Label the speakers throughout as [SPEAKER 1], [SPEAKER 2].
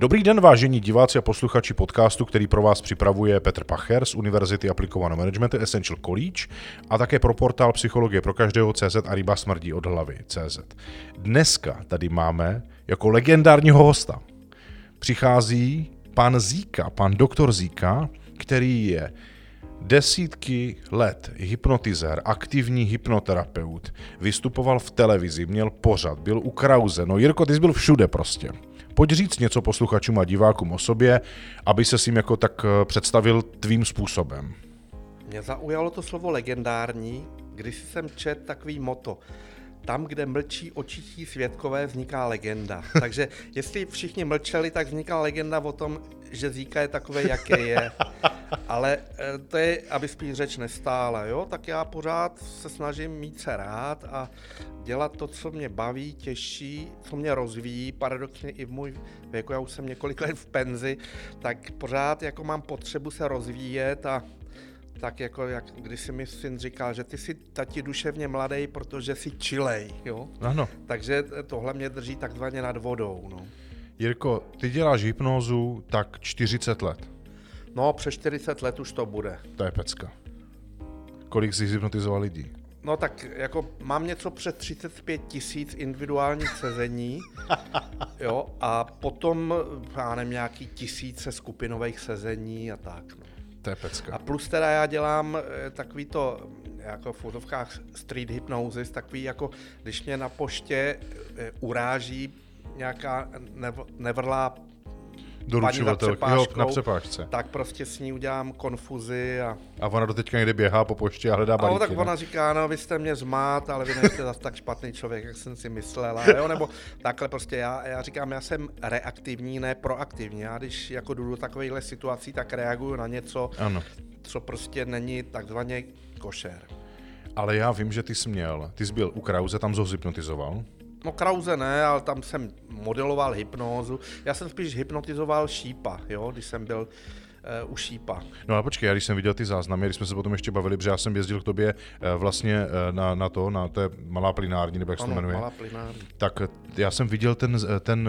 [SPEAKER 1] Dobrý den, vážení diváci a posluchači podcastu, který pro vás připravuje Petr Pacher z Univerzity aplikovaného managementu Essential College a také pro portál Psychologie pro každého CZ a ryba smrdí od hlavy CZ. Dneska tady máme jako legendárního hosta. Přichází pan Zíka, pan doktor Zíka, který je desítky let hypnotizér, aktivní hypnoterapeut, vystupoval v televizi, měl pořad, byl u Krause, no Jirko, ty jsi byl všude prostě. Pojď říct něco posluchačům a divákům o sobě, aby se s jim jako tak eh, představil tvým způsobem.
[SPEAKER 2] Mě zaujalo to slovo legendární, když jsem čet takový moto. Tam, kde mlčí očití svědkové, vzniká legenda. Takže jestli všichni mlčeli, tak vzniká legenda o tom, že Zíka je takové, jaké je. Ale eh, to je, aby spíš řeč nestála, jo? Tak já pořád se snažím mít se rád a dělat to, co mě baví, těší, co mě rozvíjí, paradoxně i v můj věku, já už jsem několik let v penzi, tak pořád jako mám potřebu se rozvíjet a tak jako jak když si mi syn říkal, že ty jsi tati duševně mladý, protože jsi čilej, jo?
[SPEAKER 1] Ano.
[SPEAKER 2] Takže tohle mě drží takzvaně nad vodou, no.
[SPEAKER 1] Jirko, ty děláš hypnózu tak 40 let.
[SPEAKER 2] No, přes 40 let už to bude.
[SPEAKER 1] To je pecka. Kolik jsi hypnotizoval lidí?
[SPEAKER 2] No tak jako mám něco přes 35 tisíc individuálních sezení, jo, a potom, já nevím, nějaký tisíce skupinových sezení a tak, no.
[SPEAKER 1] To je pecka.
[SPEAKER 2] A plus teda já dělám eh, takový to, jako v fotovkách street hypnosis, takový jako, když mě na poště eh, uráží nějaká nev, nevrlá
[SPEAKER 1] Doručovatelky, jo, na přepážce.
[SPEAKER 2] Tak prostě s ní udělám konfuzi a...
[SPEAKER 1] A ona do teďka někde běhá po poště a hledá balíky,
[SPEAKER 2] no, tak
[SPEAKER 1] ne?
[SPEAKER 2] ona říká, no vy jste mě zmát, ale vy nejste zase tak špatný člověk, jak jsem si myslela, jo, nebo takhle prostě já, já říkám, já jsem reaktivní, ne proaktivní. Já když jako jdu do takovýchhle situací, tak reaguju na něco,
[SPEAKER 1] ano.
[SPEAKER 2] co prostě není takzvaně košer.
[SPEAKER 1] Ale já vím, že ty jsi měl, ty jsi byl u Krause, tam zhypnotizoval.
[SPEAKER 2] No Krause ne, ale tam jsem modeloval hypnózu. Já jsem spíš hypnotizoval šípa, jo, když jsem byl uh, u šípa.
[SPEAKER 1] No ale počkej, já když jsem viděl ty záznamy, když jsme se potom ještě bavili, protože já jsem jezdil k tobě uh, vlastně uh, na, na to, na té malá plinární, nebo jak se to jmenuje.
[SPEAKER 2] malá plinární.
[SPEAKER 1] Tak já jsem viděl ten, ten,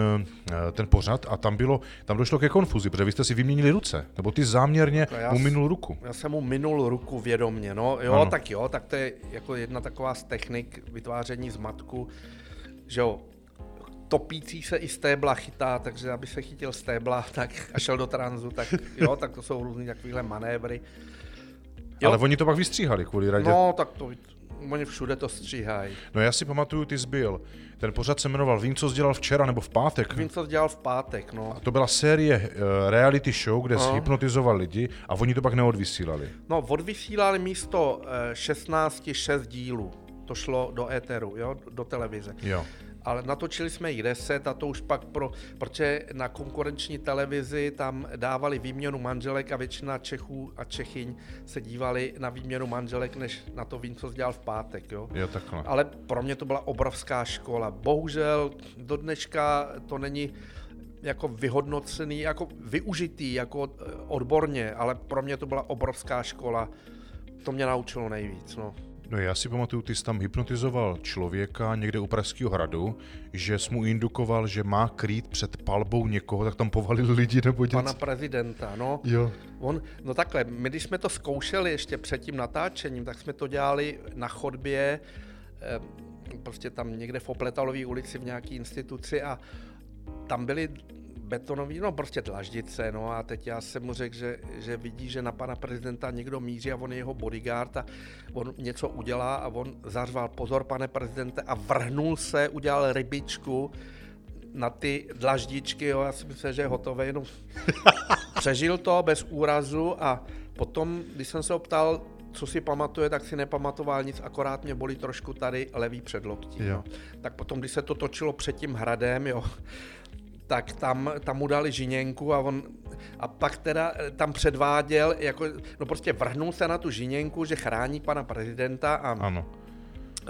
[SPEAKER 1] ten pořad a tam bylo, tam došlo ke konfuzi, protože vy jste si vyměnili ruce, nebo ty záměrně mu minul ruku.
[SPEAKER 2] Já jsem mu minul ruku vědomně, no jo, ano. tak jo, tak to je jako jedna taková z technik vytváření zmatku že jo, topící se i stébla chytá, takže aby se chytil stébla tak a šel do tranzu, tak jo, tak to jsou různý takovýhle manévry.
[SPEAKER 1] Jo. Ale oni to pak vystříhali kvůli radě.
[SPEAKER 2] No, tak to, oni všude to stříhají.
[SPEAKER 1] No já si pamatuju, ty zbyl. Ten pořad se jmenoval Vím, co dělal včera nebo v pátek.
[SPEAKER 2] Vím, co dělal v pátek, no.
[SPEAKER 1] A to byla série uh, reality show, kde no. hypnotizoval lidi a oni to pak neodvysílali.
[SPEAKER 2] No, odvysílali místo uh, 16 6 dílů to šlo do éteru, jo, do televize.
[SPEAKER 1] Jo.
[SPEAKER 2] Ale natočili jsme jich deset a to už pak pro, protože na konkurenční televizi tam dávali výměnu manželek a většina Čechů a Čechyň se dívali na výměnu manželek, než na to vím, co dělal v pátek. Jo?
[SPEAKER 1] Jo, takhle.
[SPEAKER 2] Ale pro mě to byla obrovská škola. Bohužel do dneška to není jako vyhodnocený, jako využitý, jako eh, odborně, ale pro mě to byla obrovská škola. To mě naučilo nejvíc. No.
[SPEAKER 1] No já si pamatuju, ty jsi tam hypnotizoval člověka někde u Pražského hradu, že jsi mu indukoval, že má krýt před palbou někoho, tak tam povalili lidi nebo něco.
[SPEAKER 2] Pana prezidenta, no.
[SPEAKER 1] Jo.
[SPEAKER 2] On, no takhle, my když jsme to zkoušeli ještě před tím natáčením, tak jsme to dělali na chodbě, eh, prostě tam někde v Opletalové ulici v nějaké instituci a tam byli betonový, no prostě dlaždice, no a teď já jsem mu řekl, že, že vidí, že na pana prezidenta někdo míří a on je jeho bodyguard a on něco udělá a on zařval pozor, pane prezidente, a vrhnul se, udělal rybičku na ty dlaždičky, jo, já si myslím, že je hotový, no. Přežil to bez úrazu a potom, když jsem se optal, co si pamatuje, tak si nepamatoval nic, akorát mě bolí trošku tady levý předloktí. No. Tak potom, když se to točilo před tím hradem, jo, tak tam, tam mu dali žiněnku a on a pak teda eh, tam předváděl, jako, no prostě vrhnul se na tu žiněnku, že chrání pana prezidenta a
[SPEAKER 1] ano.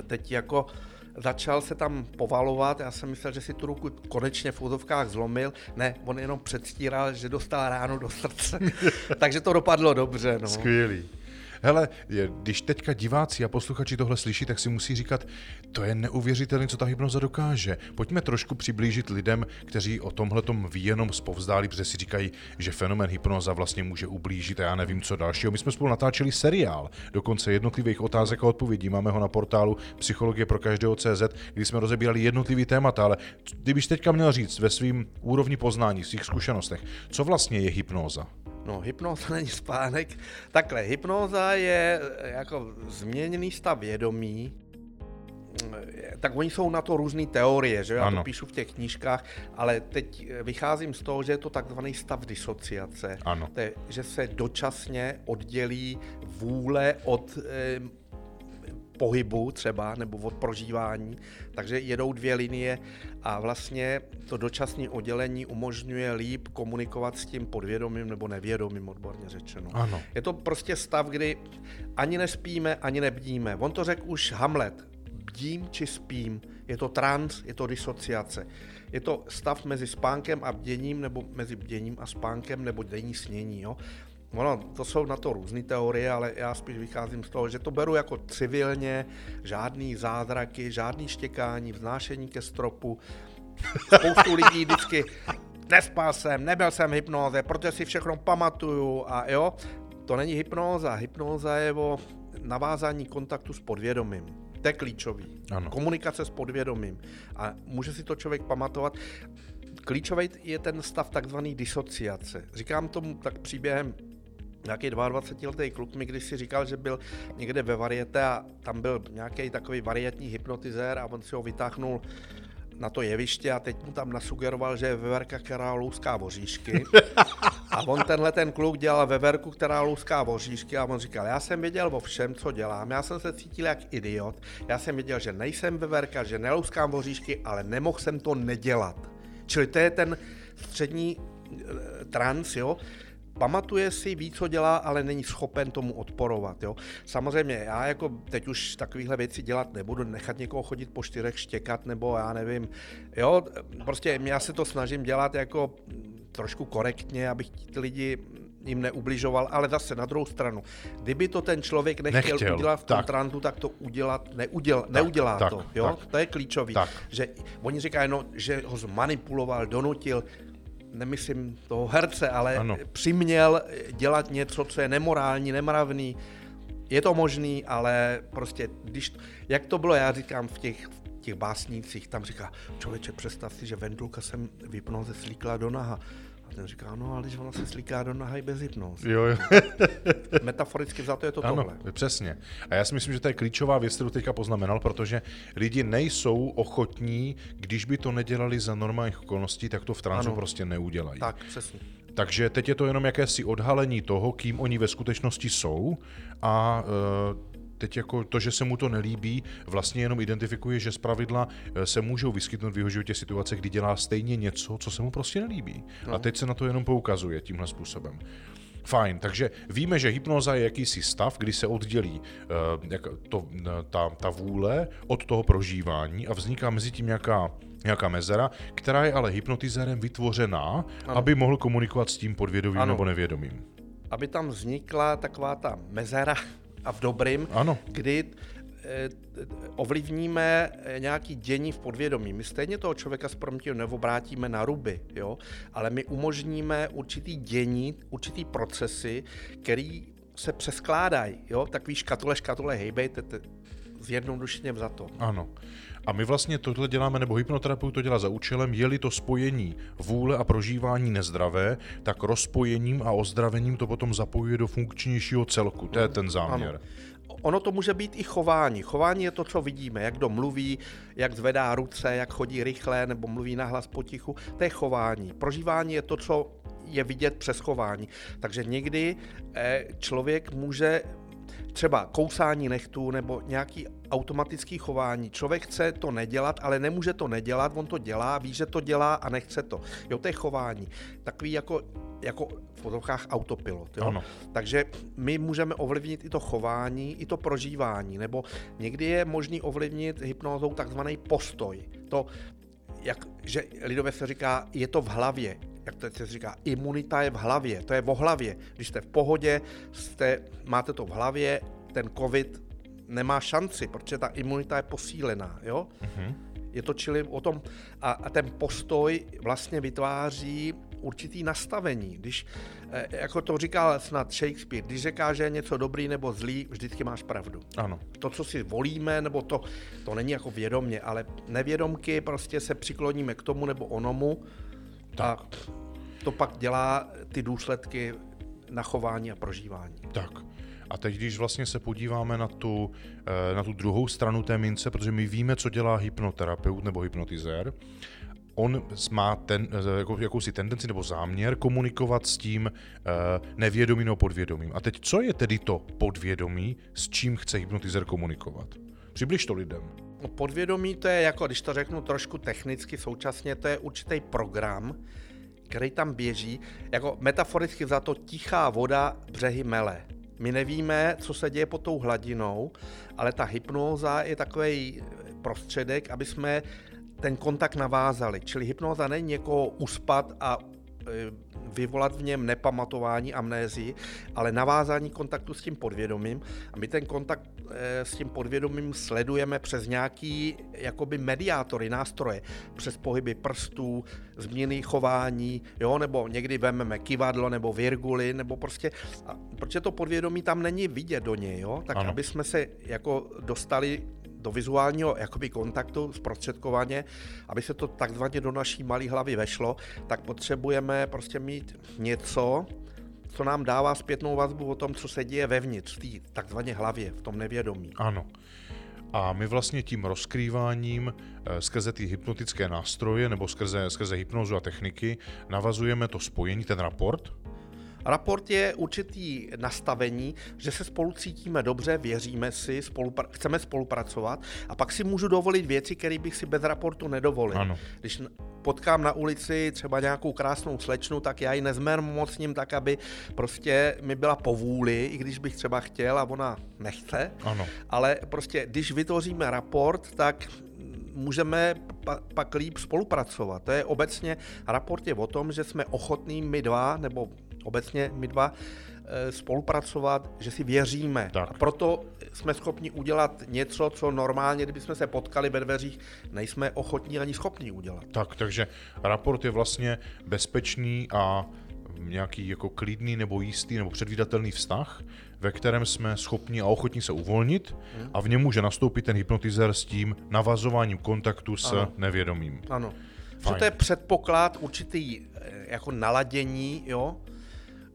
[SPEAKER 2] teď jako začal se tam povalovat, já jsem myslel, že si tu ruku konečně v úzovkách zlomil, ne, on jenom předstíral, že dostal ránu do srdce, takže to dopadlo dobře. No.
[SPEAKER 1] Skvělý. Hele, když teďka diváci a posluchači tohle slyší, tak si musí říkat, to je neuvěřitelné, co ta hypnoza dokáže. Pojďme trošku přiblížit lidem, kteří o tomhle ví jenom zpovzdálí, protože si říkají, že fenomén hypnoza vlastně může ublížit a já nevím, co dalšího. My jsme spolu natáčeli seriál, dokonce jednotlivých otázek a odpovědí. Máme ho na portálu Psychologie pro každého CZ, kdy jsme rozebírali jednotlivý témata, ale kdybyš teďka měl říct ve svým úrovni poznání, svých zkušenostech, co vlastně je hypnoza?
[SPEAKER 2] No, hypnoza není spánek. Takhle, hypnoza je jako změněný stav vědomí, tak oni jsou na to různé teorie, že já ano. to píšu v těch knížkách, ale teď vycházím z toho, že je to takzvaný stav disociace.
[SPEAKER 1] Ano.
[SPEAKER 2] To je, že se dočasně oddělí vůle od eh, pohybu třeba, nebo od prožívání, takže jedou dvě linie a vlastně to dočasné oddělení umožňuje líp komunikovat s tím podvědomím nebo nevědomým, odborně řečeno.
[SPEAKER 1] Ano.
[SPEAKER 2] Je to prostě stav, kdy ani nespíme, ani nebdíme. On to řekl už Hamlet, bdím či spím. Je to trans, je to disociace. Je to stav mezi spánkem a bděním, nebo mezi bděním a spánkem, nebo denní snění. Jo? Ono, to jsou na to různé teorie, ale já spíš vycházím z toho, že to beru jako civilně, žádný zázraky, žádný štěkání, vznášení ke stropu. Spoustu lidí vždycky, nespal jsem, nebyl jsem v hypnoze, protože si všechno pamatuju a jo, to není hypnóza. Hypnóza je o navázání kontaktu s podvědomím. To je klíčový.
[SPEAKER 1] Ano.
[SPEAKER 2] Komunikace s podvědomím. A může si to člověk pamatovat. Klíčový je ten stav takzvaný disociace. Říkám tomu tak příběhem nějaký 22-letý kluk mi když si říkal, že byl někde ve variete a tam byl nějaký takový varietní hypnotizér a on si ho vytáhnul na to jeviště a teď mu tam nasugeroval, že je veverka, která louská voříšky. A on tenhle ten kluk dělal veverku, která louská voříšky a on říkal, já jsem věděl o všem, co dělám, já jsem se cítil jak idiot, já jsem věděl, že nejsem veverka, že nelouskám voříšky, ale nemohl jsem to nedělat. Čili to je ten střední e, trans, jo, pamatuje si, ví, co dělá, ale není schopen tomu odporovat. Jo? Samozřejmě, já jako teď už takovéhle věci dělat nebudu, nechat někoho chodit po čtyřech štěkat, nebo já nevím. Jo, prostě já se to snažím dělat jako trošku korektně, abych ty lidi jim neubližoval, ale zase na druhou stranu, kdyby to ten člověk nechtěl, nechtěl udělat v tom tak. trantu, tak to udělat neuděl, tak, neudělá tak, to. Jo? Tak, to je klíčový. Tak. Že oni říkají, no, že ho zmanipuloval, donutil, nemyslím toho herce, ale ano. přiměl dělat něco, co je nemorální, nemravný. Je to možný, ale prostě, když, jak to bylo, já říkám v těch, v těch básnících, tam říká, člověče, představ si, že Vendulka jsem vypnul ze slíkla do naha. A ten říká, no ale když ona se slíká do naha i bez hypnozy.
[SPEAKER 1] Jo, jo.
[SPEAKER 2] Metaforicky za to je to
[SPEAKER 1] ano,
[SPEAKER 2] tohle.
[SPEAKER 1] přesně. A já si myslím, že to je klíčová věc, kterou teďka poznamenal, protože lidi nejsou ochotní, když by to nedělali za normálních okolností, tak to v transu ano. prostě neudělají.
[SPEAKER 2] Tak, přesně.
[SPEAKER 1] Takže teď je to jenom jakési odhalení toho, kým oni ve skutečnosti jsou a uh, teď jako to, že se mu to nelíbí, vlastně jenom identifikuje, že zpravidla eh, se můžou vyskytnout v jeho životě situace, kdy dělá stejně něco, co se mu prostě nelíbí. No. A teď se na to jenom poukazuje tímhle způsobem. Fajn, takže víme, že hypnoza je jakýsi stav, kdy se oddělí uh, jak to, ta, ta vůle od toho prožívání a vzniká mezi tím nějaká, nějaká mezera, která je ale hypnotizérem vytvořená, ano. aby mohl komunikovat s tím podvědomým ano. nebo nevědomým.
[SPEAKER 2] Aby tam vznikla taková ta mezera, a v dobrým,
[SPEAKER 1] ano.
[SPEAKER 2] kdy eh, ovlivníme eh, nějaký dění v podvědomí. My stejně toho člověka s proměnitím neobrátíme na ruby, jo? ale my umožníme určitý dění, určitý procesy, který se přeskládají. Jo? Takový škatule, škatule, hejbejte, zjednodušeně to.
[SPEAKER 1] Ano. A my vlastně tohle děláme, nebo hypnoterapeut to dělá za účelem, je-li to spojení vůle a prožívání nezdravé, tak rozpojením a ozdravením to potom zapojuje do funkčnějšího celku. To je ten záměr.
[SPEAKER 2] Ano. Ono to může být i chování. Chování je to, co vidíme, jak kdo mluví, jak zvedá ruce, jak chodí rychle nebo mluví nahlas potichu. To je chování. Prožívání je to, co je vidět přes chování. Takže někdy eh, člověk může třeba kousání nechtů nebo nějaký automatický chování. Člověk chce to nedělat, ale nemůže to nedělat, on to dělá, ví, že to dělá a nechce to. Jo, to je chování. Takový jako, jako v fotovkách autopilot. Jo?
[SPEAKER 1] Ano.
[SPEAKER 2] Takže my můžeme ovlivnit i to chování, i to prožívání, nebo někdy je možný ovlivnit hypnózou takzvaný postoj. To, jak, že lidově se říká, je to v hlavě. Jak to se říká, imunita je v hlavě, to je v hlavě. Když jste v pohodě, jste, máte to v hlavě, ten covid nemá šanci, protože ta imunita je posílená, jo? Mm-hmm. Je to čili o tom, a, a ten postoj vlastně vytváří určitý nastavení. Když, eh, jako to říkal snad Shakespeare, když říká, že je něco dobrý nebo zlý, vždycky máš pravdu.
[SPEAKER 1] Ano.
[SPEAKER 2] To, co si volíme, nebo to, to není jako vědomě, ale nevědomky prostě se přikloníme k tomu nebo onomu tak. a to pak dělá ty důsledky na chování a prožívání.
[SPEAKER 1] Tak. A teď, když vlastně se podíváme na tu, eh, na tu druhou stranu té mince, protože my víme, co dělá hypnoterapeut nebo hypnotizér, on má ten, eh, jako, jakousi tendenci nebo záměr komunikovat s tím uh, nevědomým nebo podvědomým. A teď, co je tedy to podvědomí, s čím chce hypnotizér komunikovat? Přibliž to lidem.
[SPEAKER 2] Podvědomí to je, jako když to řeknu trošku technicky, současně to je určitý program, který tam běží, jako metaforicky za to tichá voda břehy mele. My nevíme, co se děje pod tou hladinou, ale ta hypnóza je takový prostředek, aby jsme ten kontakt navázali. Čili hypnoza není někoho uspat a e, vyvolat v něm nepamatování, amnézii, ale navázání kontaktu s tím podvědomím. A my ten kontakt e, s tím podvědomím sledujeme přes nějaký jakoby mediátory, nástroje, přes pohyby prstů, změny chování, jo, nebo někdy vememe kivadlo nebo virguly, nebo prostě, a, protože to podvědomí tam není vidět do něj, jo, tak ano. aby jsme se jako dostali do vizuálního jakoby kontaktu zprostředkovaně, aby se to takzvaně do naší malé hlavy vešlo, tak potřebujeme prostě mít něco, co nám dává zpětnou vazbu o tom, co se děje vevnitř, v té takzvaně hlavě, v tom nevědomí.
[SPEAKER 1] Ano. A my vlastně tím rozkrýváním eh, skrze ty hypnotické nástroje nebo skrze, skrze hypnozu a techniky navazujeme to spojení, ten raport,
[SPEAKER 2] Raport je určitý nastavení, že se spolu cítíme dobře, věříme si, spolupra- chceme spolupracovat a pak si můžu dovolit věci, které bych si bez raportu nedovolil.
[SPEAKER 1] Ano.
[SPEAKER 2] Když potkám na ulici třeba nějakou krásnou slečnu, tak já ji nezmermocním tak, aby prostě mi byla povůli, i když bych třeba chtěl a ona nechce.
[SPEAKER 1] Ano.
[SPEAKER 2] Ale prostě, když vytvoříme raport, tak můžeme pa, pak líp spolupracovat. To je obecně, raport je o tom, že jsme ochotní my dva, nebo obecně my dva eh, spolupracovat, že si věříme.
[SPEAKER 1] Tak.
[SPEAKER 2] A proto jsme schopni udělat něco, co normálně, kdybychom se potkali ve dveřích, nejsme ochotní ani schopni udělat.
[SPEAKER 1] Tak, takže raport je vlastně bezpečný a nějaký jako klidný nebo jistý nebo předvídatelný vztah, ve kterém jsme schopni a ochotní se uvolnit hmm. a v něm může nastoupit ten hypnotizer s tím navazováním kontaktu s ano. nevědomým.
[SPEAKER 2] Ano. Fajn. Že to je předpoklad určitý eh, jako naladění, jo,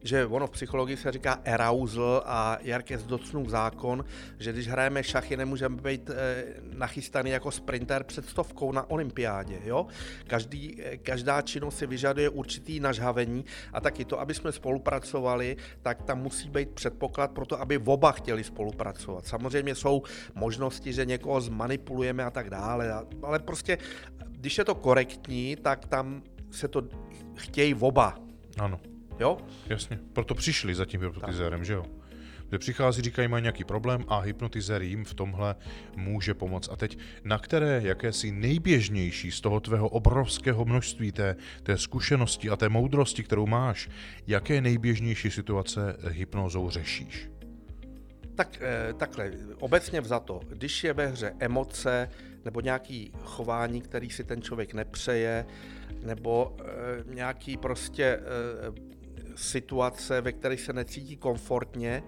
[SPEAKER 2] že ono v psychologii se říká arousal a Jarkes Docnův zákon, že když hrajeme šachy, nemůžeme být e, nachystaný jako sprinter před stovkou na olympiádě. Jo? Každý, e, každá činnost si vyžaduje určitý nažhavení a taky to, aby jsme spolupracovali, tak tam musí být předpoklad pro to, aby oba chtěli spolupracovat. Samozřejmě jsou možnosti, že někoho zmanipulujeme a tak dále, ale prostě, když je to korektní, tak tam se to chtějí oba.
[SPEAKER 1] Ano.
[SPEAKER 2] Jo?
[SPEAKER 1] Jasně, proto přišli za tím hypnotizérem, že jo? Kde přichází, říkají, mají nějaký problém a hypnotizér jim v tomhle může pomoct. A teď, na které jakési nejběžnější z toho tvého obrovského množství té, té zkušenosti a té moudrosti, kterou máš, jaké nejběžnější situace hypnozou řešíš?
[SPEAKER 2] Tak eh, takhle, obecně vzato, když je ve hře emoce nebo nějaký chování, který si ten člověk nepřeje, nebo e, nějaký prostě e, situace, ve kterých se necítí komfortně,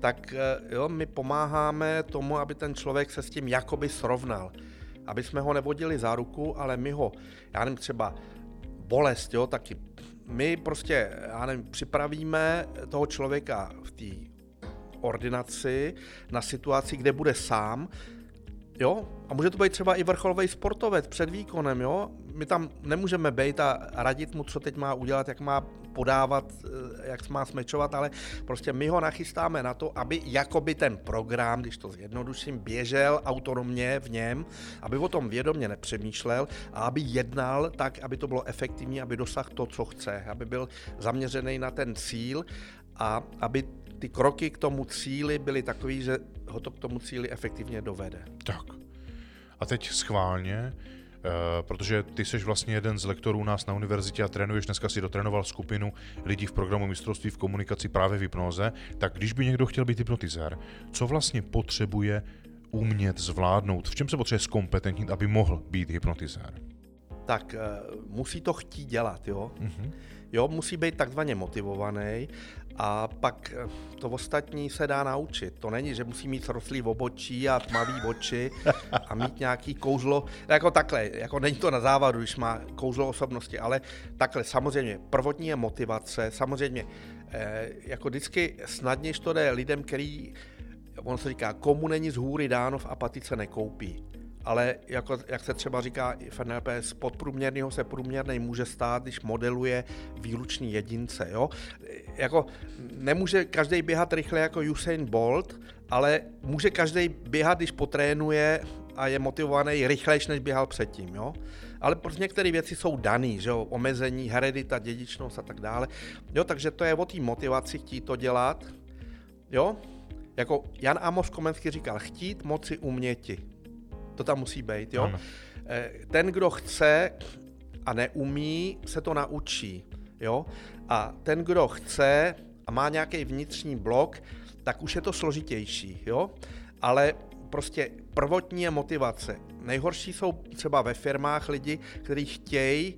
[SPEAKER 2] tak eh, jo, my pomáháme tomu, aby ten člověk se s tím jakoby srovnal. Aby jsme ho nevodili za ruku, ale my ho, já nevím, třeba bolest, jo, taky my prostě, já nevím, připravíme toho člověka v té ordinaci na situaci, kde bude sám, jo, a může to být třeba i vrcholový sportovec před výkonem, jo, my tam nemůžeme být a radit mu, co teď má udělat, jak má podávat, eh, jak má smečovat, ale prostě my ho nachystáme na to, aby jakoby ten program, když to zjednoduším, běžel autonomně v něm, aby o tom vědomě nepřemýšlel a aby jednal tak, aby to bylo efektivní, aby dosáhl to, co chce, aby byl zaměřený na ten cíl a aby ty kroky k tomu cíli byly takový, že ho to k tomu cíli efektivně dovede.
[SPEAKER 1] Tak. A teď schválně, protože ty jsi vlastně jeden z lektorů u nás na univerzitě a trénuješ, dneska si dotrénoval skupinu lidí v programu mistrovství v komunikaci právě v hypnoze, tak když by někdo chtěl být hypnotizér, co vlastně potřebuje umět zvládnout, v čem se potřebuje zkompetentnit, aby mohl být hypnotizér?
[SPEAKER 2] Tak uh, musí to chtít dělat, jo. Uh-huh. Jo, musí být takzvaně motivovaný a pak eh, to ostatní se dá naučit. To není, že musí mít srostlý obočí a tmavý oči a mít nějaký kouzlo, jako takhle, jako není to na závadu, když má kouzlo osobnosti, ale takhle, samozřejmě, prvotní je motivace, samozřejmě, eh, jako vždycky snadněž to jde lidem, který, on se říká, komu není z hůry dáno v apatice nekoupí ale jako, jak se třeba říká v NLP, z podprůměrného se průměrný může stát, když modeluje výlučný jedince. Jo? Jako, nemůže každý běhat rychle jako Usain Bolt, ale může každý běhat, když potrénuje a je motivovaný rychlejš, než běhal předtím. Jo? Ale prostě některé věci jsou dané, že jo? omezení, heredita, dědičnost a tak dále. Jo, takže to je o té motivaci chtít to dělat. Jo? Jako Jan Amos Komenský říkal, chtít, moci, uměti. To tam musí být, jo? Ano. Eh, ten, kdo chce a neumí, se to naučí, jo? A ten, kdo chce a má nějaký vnitřní blok, tak už je to složitější, jo? Ale prostě prvotní je motivace. Nejhorší jsou třeba ve firmách lidi, kteří chtějí,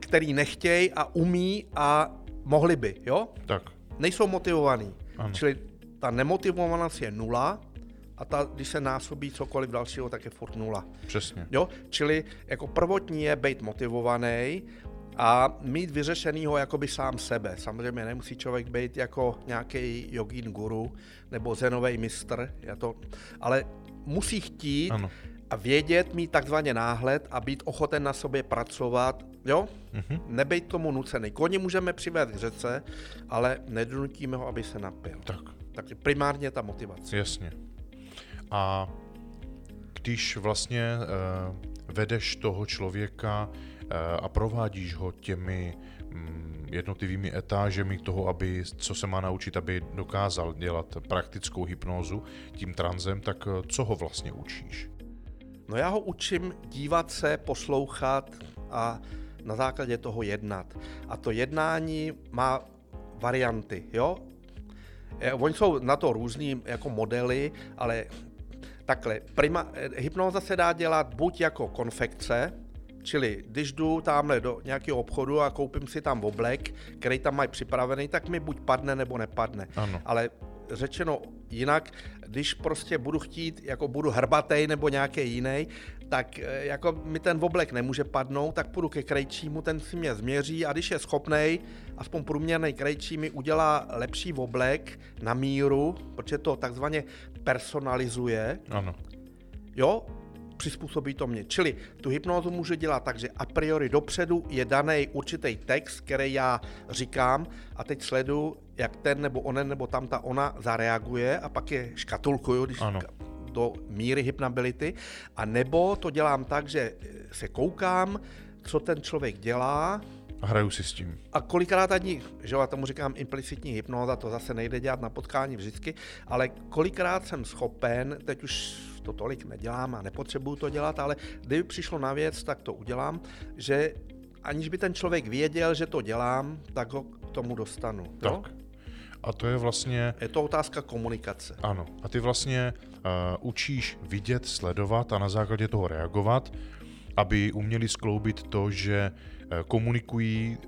[SPEAKER 2] který nechtějí a umí a mohli by, jo?
[SPEAKER 1] Tak.
[SPEAKER 2] Nejsou motivovaní. Ano. Čili ta nemotivovanost je nula a ta, když se násobí cokoliv dalšího, tak je furt nula.
[SPEAKER 1] Přesně.
[SPEAKER 2] Jo? Čili jako prvotní je být motivovaný a mít vyřešenýho jakoby sám sebe. Samozřejmě nemusí člověk být jako nějaký jogín guru nebo zenový mistr, je to, ale musí chtít ano. a vědět, mít takzvaně náhled a být ochoten na sobě pracovat, jo? Mm-hmm. Nebejt tomu nucený. Koně můžeme přivést k řece, ale nedonutíme ho, aby se napil.
[SPEAKER 1] Tak.
[SPEAKER 2] Takže primárně ta motivace.
[SPEAKER 1] Jasně. A když vlastně uh, vedeš toho člověka a provádíš ho těmi um, jednotlivými etážemi toho, aby, co se má naučit, aby dokázal dělat praktickou hypnózu tím tranzem, tak uh, co ho vlastně učíš?
[SPEAKER 2] No já ho učím dívat se, poslouchat a na základě toho jednat. A to jednání má varianty, jo? Oni jsou na to různý jako modely, ale takhle, prima, eh, hypnóza se dá dělat buď jako konfekce, Čili když jdu tamhle do nějakého obchodu a koupím si tam oblek, který tam mají připravený, tak mi buď padne nebo nepadne.
[SPEAKER 1] Ano.
[SPEAKER 2] Ale řečeno jinak, když prostě budu chtít, jako budu hrbatej nebo nějaký jiný, tak eh, jako mi ten oblek nemůže padnout, tak půjdu ke krejčímu, ten si mě změří a když je schopný, aspoň průměrný krejčí mi udělá lepší oblek na míru, protože to takzvaně personalizuje.
[SPEAKER 1] Ano.
[SPEAKER 2] Jo, přizpůsobí to mě. Čili tu hypnózu můžu dělat tak, že a priori dopředu je daný určitý text, který já říkám a teď sledu, jak ten nebo onen nebo tam ta ona zareaguje a pak je škatulkuju, když ano. do míry hypnability. A nebo to dělám tak, že se koukám, co ten člověk dělá,
[SPEAKER 1] a hraju si s tím.
[SPEAKER 2] A kolikrát ani, že já tomu říkám implicitní hypnoza, to zase nejde dělat na potkání vždycky, ale kolikrát jsem schopen, teď už to tolik nedělám a nepotřebuju to dělat, ale kdyby přišlo na věc, tak to udělám, že aniž by ten člověk věděl, že to dělám, tak ho k tomu dostanu.
[SPEAKER 1] Tak. Jo? A to je vlastně...
[SPEAKER 2] Je to otázka komunikace.
[SPEAKER 1] Ano. A ty vlastně uh, učíš vidět, sledovat a na základě toho reagovat, aby uměli skloubit to, že Eh, komunikují,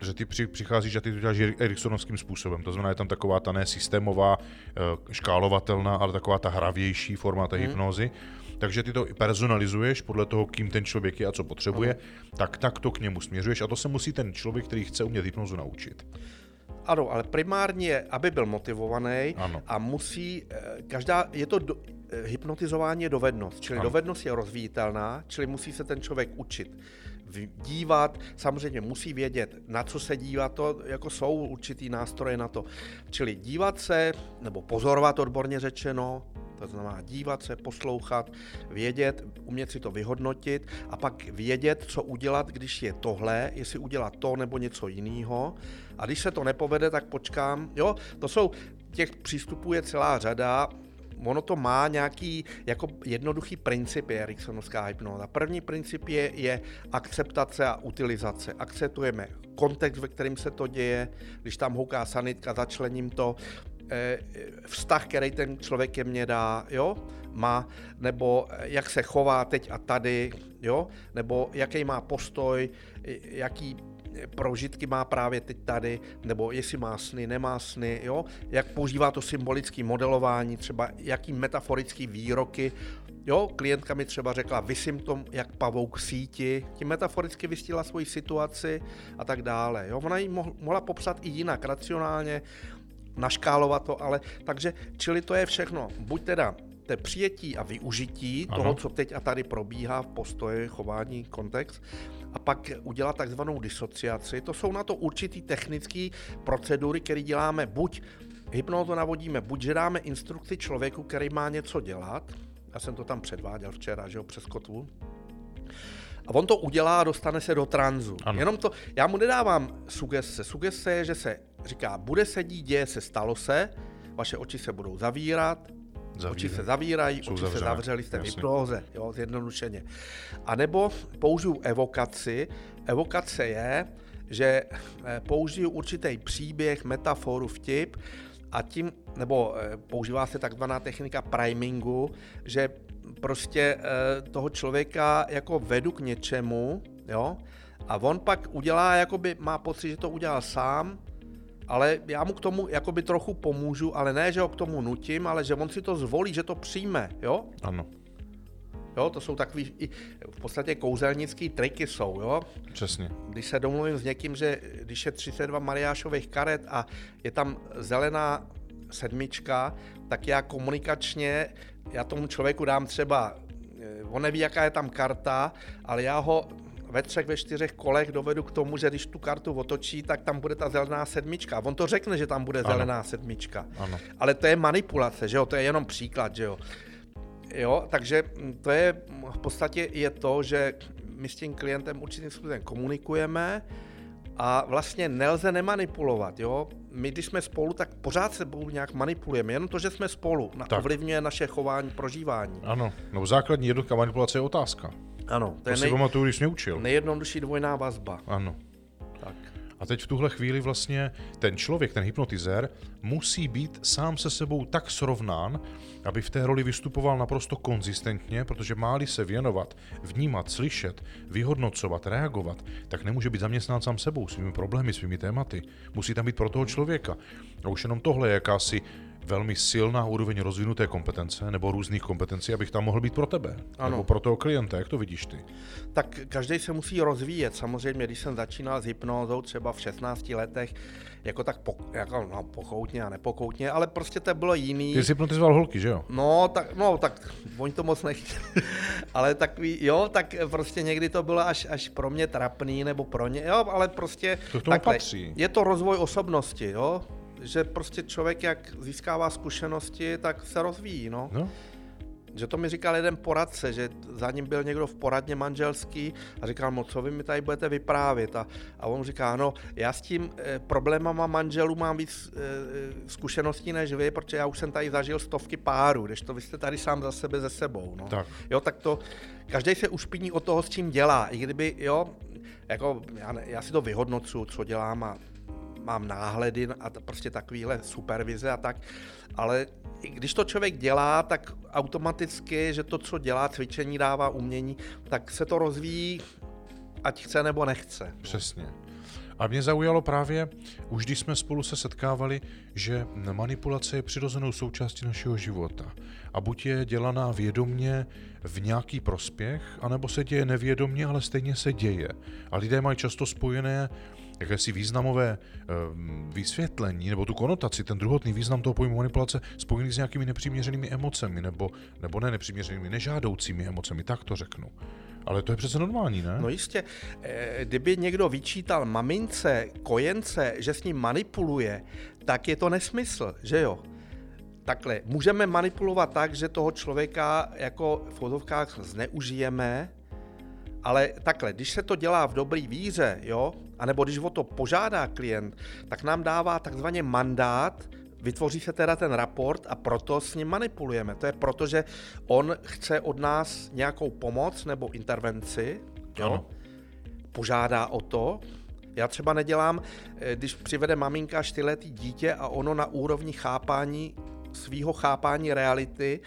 [SPEAKER 1] eh, že ty přicházíš a ty to děláš Eriksonovským způsobem. To znamená, je tam taková ta ne systémová, eh, škálovatelná, ale taková ta hravější forma té hmm. hypnózy. Takže ty to personalizuješ podle toho, kým ten člověk je a co potřebuje, uh-huh. tak tak to k němu směřuješ a to se musí ten člověk, který chce umět hypnozu, naučit.
[SPEAKER 2] Ano, ale primárně, aby byl motivovaný
[SPEAKER 1] ano.
[SPEAKER 2] a musí, každá, je to do, hypnotizování je dovednost, čili ano. dovednost je rozvíjitelná, čili musí se ten člověk učit dívat, samozřejmě musí vědět, na co se dívat, to jako jsou určitý nástroje na to. Čili dívat se, nebo pozorovat odborně řečeno, to znamená dívat se, poslouchat, vědět, umět si to vyhodnotit a pak vědět, co udělat, když je tohle, jestli udělat to nebo něco jiného. A když se to nepovede, tak počkám. Jo, to jsou, těch přístupů je celá řada. Ono to má nějaký jako jednoduchý princip je Eriksonovská hypnoza. První princip je, je akceptace a utilizace. Akceptujeme kontext, ve kterém se to děje, když tam houká sanitka, začlením to, eh, vztah, který ten člověk ke mně dá, jo, má, nebo jak se chová teď a tady, jo, nebo jaký má postoj, jaký prožitky má právě teď tady, nebo jestli má sny, nemá sny, jo? jak používá to symbolické modelování, třeba jaký metaforický výroky, Jo, klientka mi třeba řekla, vysím tom jak pavouk síti, tím metaforicky vystila svoji situaci a tak dále. Jo, ona ji mohla popsat i jinak, racionálně, naškálovat to, ale takže, čili to je všechno. Buď teda té přijetí a využití ano. toho, co teď a tady probíhá v postoji, chování, kontext, a pak udělat takzvanou disociaci. To jsou na to určitý technické procedury, které děláme buď hypnózu navodíme, buď že dáme instrukci člověku, který má něco dělat, já jsem to tam předváděl včera, že jo, přes kotvu, a on to udělá a dostane se do tranzu. Ano. Jenom to, já mu nedávám sugese. Sugese je, že se říká, bude se dít, děje se, stalo se, vaše oči se budou zavírat, Zavírat. Oči se zavírají, Jsou oči zavřené. se zavřely, jste v hypnoze, jo, zjednodušeně. A nebo použiju evokaci. Evokace je, že eh, použiju určitý příběh, metaforu, vtip a tím, nebo eh, používá se takzvaná technika primingu, že prostě eh, toho člověka jako vedu k něčemu, jo, a on pak udělá, jakoby má pocit, že to udělal sám, ale já mu k tomu jakoby trochu pomůžu, ale ne, že ho k tomu nutím, ale že on si to zvolí, že to přijme, jo?
[SPEAKER 1] Ano.
[SPEAKER 2] Jo, to jsou takový i v podstatě kouzelnický triky jsou, jo?
[SPEAKER 1] Přesně.
[SPEAKER 2] Když se domluvím s někým, že když je 32 Mariášových karet a je tam zelená sedmička, tak já komunikačně, já tomu člověku dám třeba, eh, on neví, jaká je tam karta, ale já ho ve třech, ve čtyřech kolech dovedu k tomu, že když tu kartu otočí, tak tam bude ta zelená sedmička. On to řekne, že tam bude ano. zelená sedmička. Ano. Ale to je manipulace, že jo? To je jenom příklad, že jo? Jo, takže to je v podstatě je to, že my s tím klientem určitým způsobem komunikujeme a vlastně nelze nemanipulovat, jo. My, když jsme spolu, tak pořád se nějak manipulujeme. Jenom to, že jsme spolu, tak. ovlivňuje naše chování, prožívání.
[SPEAKER 1] Ano, no základní jednotka manipulace je otázka.
[SPEAKER 2] Ano,
[SPEAKER 1] to, to je nej... si pamatuju, když mě učil.
[SPEAKER 2] Nejjednodušší dvojná vazba.
[SPEAKER 1] Ano. Tak. A teď v tuhle chvíli vlastně ten člověk, ten hypnotizér, musí být sám se sebou tak srovnán, aby v té roli vystupoval naprosto konzistentně, protože máli se věnovat, vnímat, slyšet, vyhodnocovat, reagovat, tak nemůže být zaměstnán sám sebou, svými problémy, svými tématy. Musí tam být pro toho člověka. A už jenom tohle je jakási velmi silná úroveň rozvinuté kompetence nebo různých kompetencí, abych tam mohl být pro tebe ano. nebo pro toho klienta. Jak to vidíš ty?
[SPEAKER 2] Tak každý se musí rozvíjet. Samozřejmě, když jsem začínal s hypnózou třeba v 16 letech, jako tak po, jako, no, pochoutně a nepochoutně, ale prostě to bylo jiný.
[SPEAKER 1] Ty jsi hypnotizoval holky, že jo?
[SPEAKER 2] No, tak, no, tak oni to moc nechtěli. ale takový, jo, tak prostě někdy to bylo až, až pro mě trapný, nebo pro ně, jo, ale prostě...
[SPEAKER 1] To k tomu takhle, patří.
[SPEAKER 2] Je to rozvoj osobnosti, jo že prostě člověk, jak získává zkušenosti, tak se rozvíjí, no. no. Že to mi říkal jeden poradce, že za ním byl někdo v poradně manželský a říkal mu, co vy mi tady budete vyprávět. A, a on říká, no já s tím e, problémama manželů mám víc e, zkušeností než vy, protože já už jsem tady zažil stovky párů, když to vy jste tady sám za sebe ze sebou. No.
[SPEAKER 1] Tak.
[SPEAKER 2] Jo, tak to, každý se ušpiní od toho, s čím dělá. I kdyby, jo, jako já, ne, já si to vyhodnocuju, co dělám a mám náhledy a prostě takovýhle supervize a tak, ale když to člověk dělá, tak automaticky, že to, co dělá, cvičení dává umění, tak se to rozvíjí, ať chce nebo nechce.
[SPEAKER 1] Přesně. A mě zaujalo právě, už když jsme spolu se setkávali, že manipulace je přirozenou součástí našeho života. A buď je dělaná vědomně v nějaký prospěch, anebo se děje nevědomně, ale stejně se děje. A lidé mají často spojené jakési významové um, vysvětlení nebo tu konotaci, ten druhotný význam toho pojmu manipulace spojený s nějakými nepřiměřenými emocemi nebo, nebo ne nepřiměřenými, nežádoucími emocemi, tak to řeknu. Ale to je přece normální, ne?
[SPEAKER 2] No jistě. E, kdyby někdo vyčítal mamince, kojence, že s ním manipuluje, tak je to nesmysl, že jo? Takhle, můžeme manipulovat tak, že toho člověka jako v fotovkách zneužijeme, ale takhle, když se to dělá v dobrý víře, jo, anebo když o to požádá klient, tak nám dává takzvaně mandát vytvoří se teda ten raport a proto s ním manipulujeme. To je proto, že on chce od nás nějakou pomoc nebo intervenci, jo?
[SPEAKER 1] Ano.
[SPEAKER 2] požádá o to. Já třeba nedělám, eh, když přivede maminka čtyřletý dítě a ono na úrovni chápání svýho chápání reality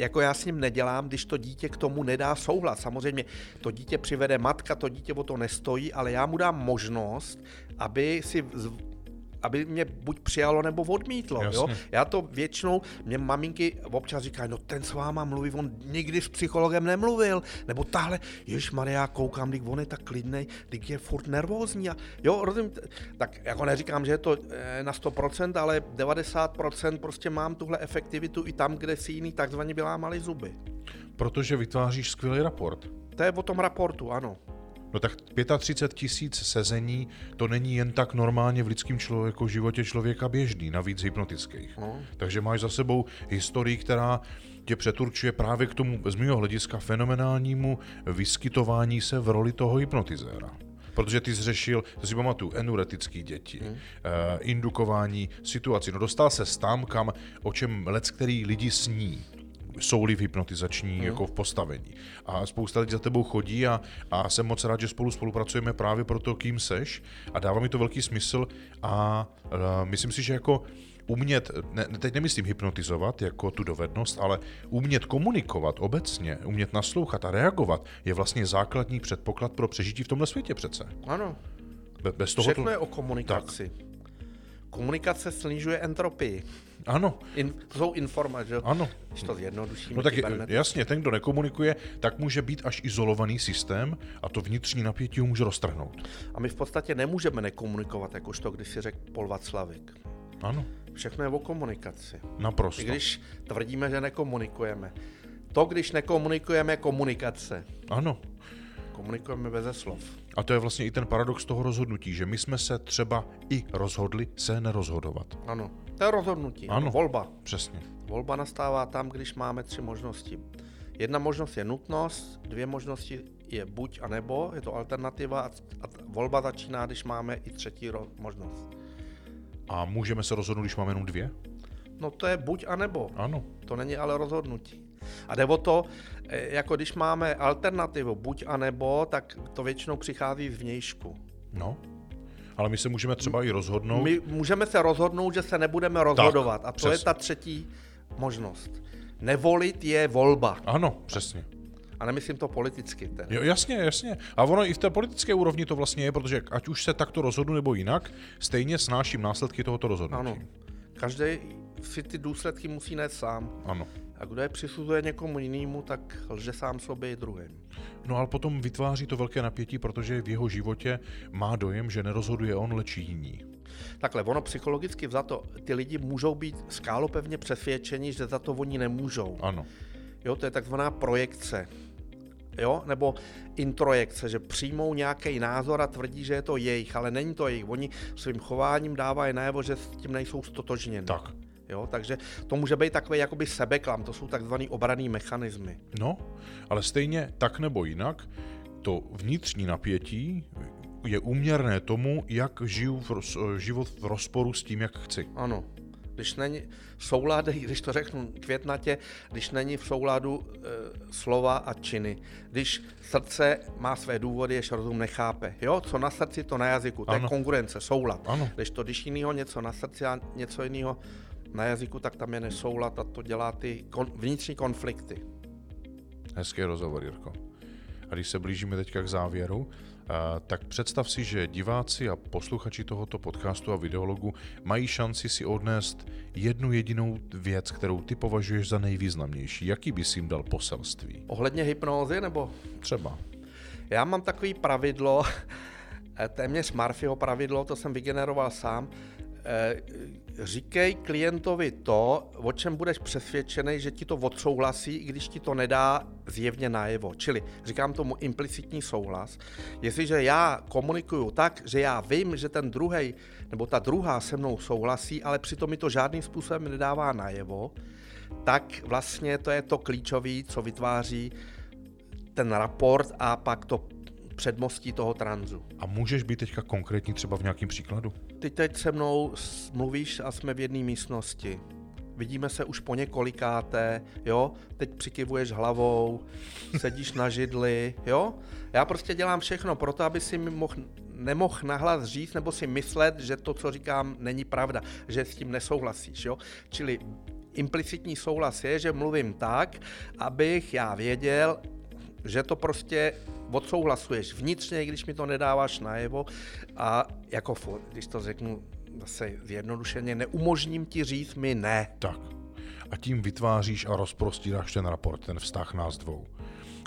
[SPEAKER 2] jako já s ním nedělám, když to dítě k tomu nedá souhlas. Samozřejmě to dítě přivede matka, to dítě o to nestojí, ale já mu dám možnost, aby si aby mě buď přijalo nebo odmítlo. Jo? Já to většinou, mě maminky občas říkají, no ten s váma mluví, on nikdy s psychologem nemluvil, nebo tahle, jež Maria, koukám, když on je tak klidnej, když je furt nervózní. A, jo, rozumím, tak jako neříkám, že je to eh, na 100%, ale 90% prostě mám tuhle efektivitu i tam, kde si jiný takzvaně vylámali zuby.
[SPEAKER 1] Protože vytváříš skvělý raport.
[SPEAKER 2] To je o tom raportu, ano.
[SPEAKER 1] No tak 35 tisíc sezení, to není jen tak normálně v lidském člověku, životě člověka běžný, navíc hypnotických. No. Takže máš za sebou historii, která tě přeturčuje právě k tomu, z mého hlediska, fenomenálnímu vyskytování se v roli toho hypnotizéra. Protože ty zřešil, to si pamatuju, enuretický děti, hmm. uh, indukování situací. No dostal se tam, kam, o čem lec který lidi sní jsou-li v hypnotizační mm. jako v postavení. A spousta lidí za tebou chodí a, a jsem moc rád, že spolu spolupracujeme právě pro to, kým seš a dává mi to velký smysl a, a myslím si, že jako umět, ne, teď nemyslím hypnotizovat jako tu dovednost, ale umět komunikovat obecně, umět naslouchat a reagovat je vlastně základní předpoklad pro přežití v tomhle světě přece.
[SPEAKER 2] Ano.
[SPEAKER 1] Be, bez
[SPEAKER 2] toho Všechno to... je o komunikaci. Tak. Komunikace snižuje entropii.
[SPEAKER 1] Ano.
[SPEAKER 2] In, to jsou informace, že?
[SPEAKER 1] Ano.
[SPEAKER 2] Když to zjednodušíme.
[SPEAKER 1] No tak jasně, ten, kdo nekomunikuje, tak může být až izolovaný systém a to vnitřní napětí ho může roztrhnout.
[SPEAKER 2] A my v podstatě nemůžeme nekomunikovat, jakožto když si řekl Pol Vaclavik.
[SPEAKER 1] Ano.
[SPEAKER 2] Všechno je o komunikaci.
[SPEAKER 1] Naprosto.
[SPEAKER 2] I když tvrdíme, že nekomunikujeme. To, když nekomunikujeme, je komunikace.
[SPEAKER 1] Ano.
[SPEAKER 2] Komunikujeme bez slov.
[SPEAKER 1] A to je vlastně i ten paradox toho rozhodnutí, že my jsme se třeba i rozhodli se nerozhodovat.
[SPEAKER 2] Ano, to je rozhodnutí, ano, volba.
[SPEAKER 1] Přesně.
[SPEAKER 2] Volba nastává tam, když máme tři možnosti. Jedna možnost je nutnost, dvě možnosti je buď a nebo, je to alternativa a, a volba začíná, když máme i třetí ro- možnost.
[SPEAKER 1] A můžeme se rozhodnout, když máme jenom dvě?
[SPEAKER 2] No to je buď a nebo.
[SPEAKER 1] Ano.
[SPEAKER 2] To není ale rozhodnutí. A jde o to, e, jako když máme alternativu buď a nebo, tak to většinou přichází z vnějšku.
[SPEAKER 1] No, ale my se můžeme třeba i rozhodnout.
[SPEAKER 2] My můžeme se rozhodnout, že se nebudeme rozhodovat. Tak, a to přesně. je ta třetí možnost. Nevolit je volba.
[SPEAKER 1] Ano, přesně.
[SPEAKER 2] A nemyslím to politicky. Teda.
[SPEAKER 1] Jo, jasně, jasně. A ono i v té politické úrovni to vlastně je, protože ať už se takto rozhodnu nebo jinak, stejně snáším následky tohoto rozhodnutí.
[SPEAKER 2] Ano. Každý si ty důsledky musí nést sám.
[SPEAKER 1] Ano.
[SPEAKER 2] A kdo je přisuzuje někomu jinému, tak lže sám sobě i druhým.
[SPEAKER 1] No ale potom vytváří to velké napětí, protože v jeho životě má dojem, že nerozhoduje on, lečí jiní.
[SPEAKER 2] Takhle, ono psychologicky za to, ty lidi můžou být skálopevně přesvědčeni, že za to oni nemůžou.
[SPEAKER 1] Ano.
[SPEAKER 2] Jo, to je takzvaná projekce. Jo, nebo introjekce, že přijmou nějaký názor a tvrdí, že je to jejich, ale není to jejich. Oni svým chováním dávají najevo, že s tím nejsou stotožněni.
[SPEAKER 1] Tak.
[SPEAKER 2] Jo, takže to může být takový jakoby sebeklam, to jsou takzvaný obraný mechanismy.
[SPEAKER 1] No, ale stejně tak nebo jinak, to vnitřní napětí je úměrné tomu, jak žiju v roz, život v rozporu s tím, jak chci.
[SPEAKER 2] Ano. Když není v souladu, když to řeknu květnatě, když není v souladu e, slova a činy. Když srdce má své důvody, jež rozum nechápe. Jo, co na srdci, to na jazyku. To ano. je konkurence, soulad.
[SPEAKER 1] Ano.
[SPEAKER 2] Když to, když jiného něco na srdci a něco jiného na jazyku, tak tam je nesoulad a to dělá ty kon, vnitřní konflikty.
[SPEAKER 1] Hezký rozhovor, Jirko. A když se blížíme teďka k závěru, tak představ si, že diváci a posluchači tohoto podcastu a videologu mají šanci si odnést jednu jedinou věc, kterou ty považuješ za nejvýznamnější. Jaký bys jim dal poselství?
[SPEAKER 2] Ohledně hypnózy nebo?
[SPEAKER 1] Třeba.
[SPEAKER 2] Já mám takový pravidlo, téměř Murphyho pravidlo, to jsem vygeneroval sám, Eh, říkej klientovi to, o čem budeš přesvědčený, že ti to odsouhlasí, i když ti to nedá zjevně najevo. Čili říkám tomu implicitní souhlas. Jestliže já komunikuju tak, že já vím, že ten druhý nebo ta druhá se mnou souhlasí, ale přitom mi to žádným způsobem nedává najevo, tak vlastně to je to klíčové, co vytváří ten raport a pak to předmostí toho tranzu.
[SPEAKER 1] A můžeš být teďka konkrétní třeba v nějakém příkladu?
[SPEAKER 2] Ty teď se mnou mluvíš a jsme v jedné místnosti. Vidíme se už po několikáté, jo? Teď přikivuješ hlavou, sedíš na židli, jo? Já prostě dělám všechno pro to, aby si mi mohl, nemohl nahlas říct nebo si myslet, že to, co říkám, není pravda, že s tím nesouhlasíš, jo? Čili implicitní souhlas je, že mluvím tak, abych já věděl, že to prostě odsouhlasuješ vnitřně, i když mi to nedáváš najevo a jako, když to řeknu zase zjednodušeně, neumožním ti říct mi ne.
[SPEAKER 1] Tak. A tím vytváříš a rozprostíráš ten raport, ten vztah nás dvou.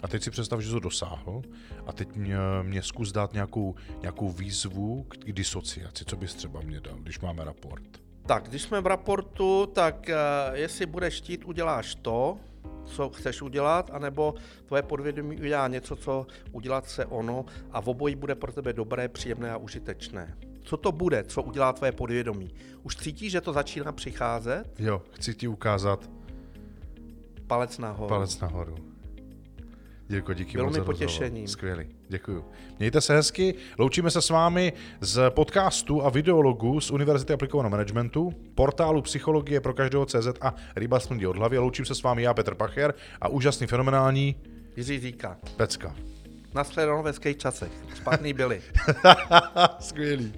[SPEAKER 1] A teď si představ, že to dosáhl a teď mě, mě zkus dát nějakou, nějakou výzvu k, k disociaci. Co bys třeba mě dal, když máme raport?
[SPEAKER 2] Tak, když jsme v raportu, tak uh, jestli budeš chtít, uděláš to, co chceš udělat, anebo tvoje podvědomí udělá něco, co udělat se ono a v obojí bude pro tebe dobré, příjemné a užitečné. Co to bude, co udělá tvoje podvědomí? Už cítíš, že to začíná přicházet?
[SPEAKER 1] Jo, chci ti ukázat
[SPEAKER 2] Palec nahoru.
[SPEAKER 1] palec nahoru. Děkuji, díky
[SPEAKER 2] Bylo
[SPEAKER 1] moc
[SPEAKER 2] mi
[SPEAKER 1] za rozhovor.
[SPEAKER 2] potěšením.
[SPEAKER 1] Skvělý, děkuji. Mějte se hezky, loučíme se s vámi z podcastu a videologu z Univerzity aplikovaného managementu, portálu Psychologie pro každého CZ a Ryba smrdí od hlavy. Loučím se s vámi já, Petr Pacher a úžasný, fenomenální
[SPEAKER 2] Jiří říká,
[SPEAKER 1] Pecka.
[SPEAKER 2] nashledanou ve časech. Špatný byli.
[SPEAKER 1] Skvělý.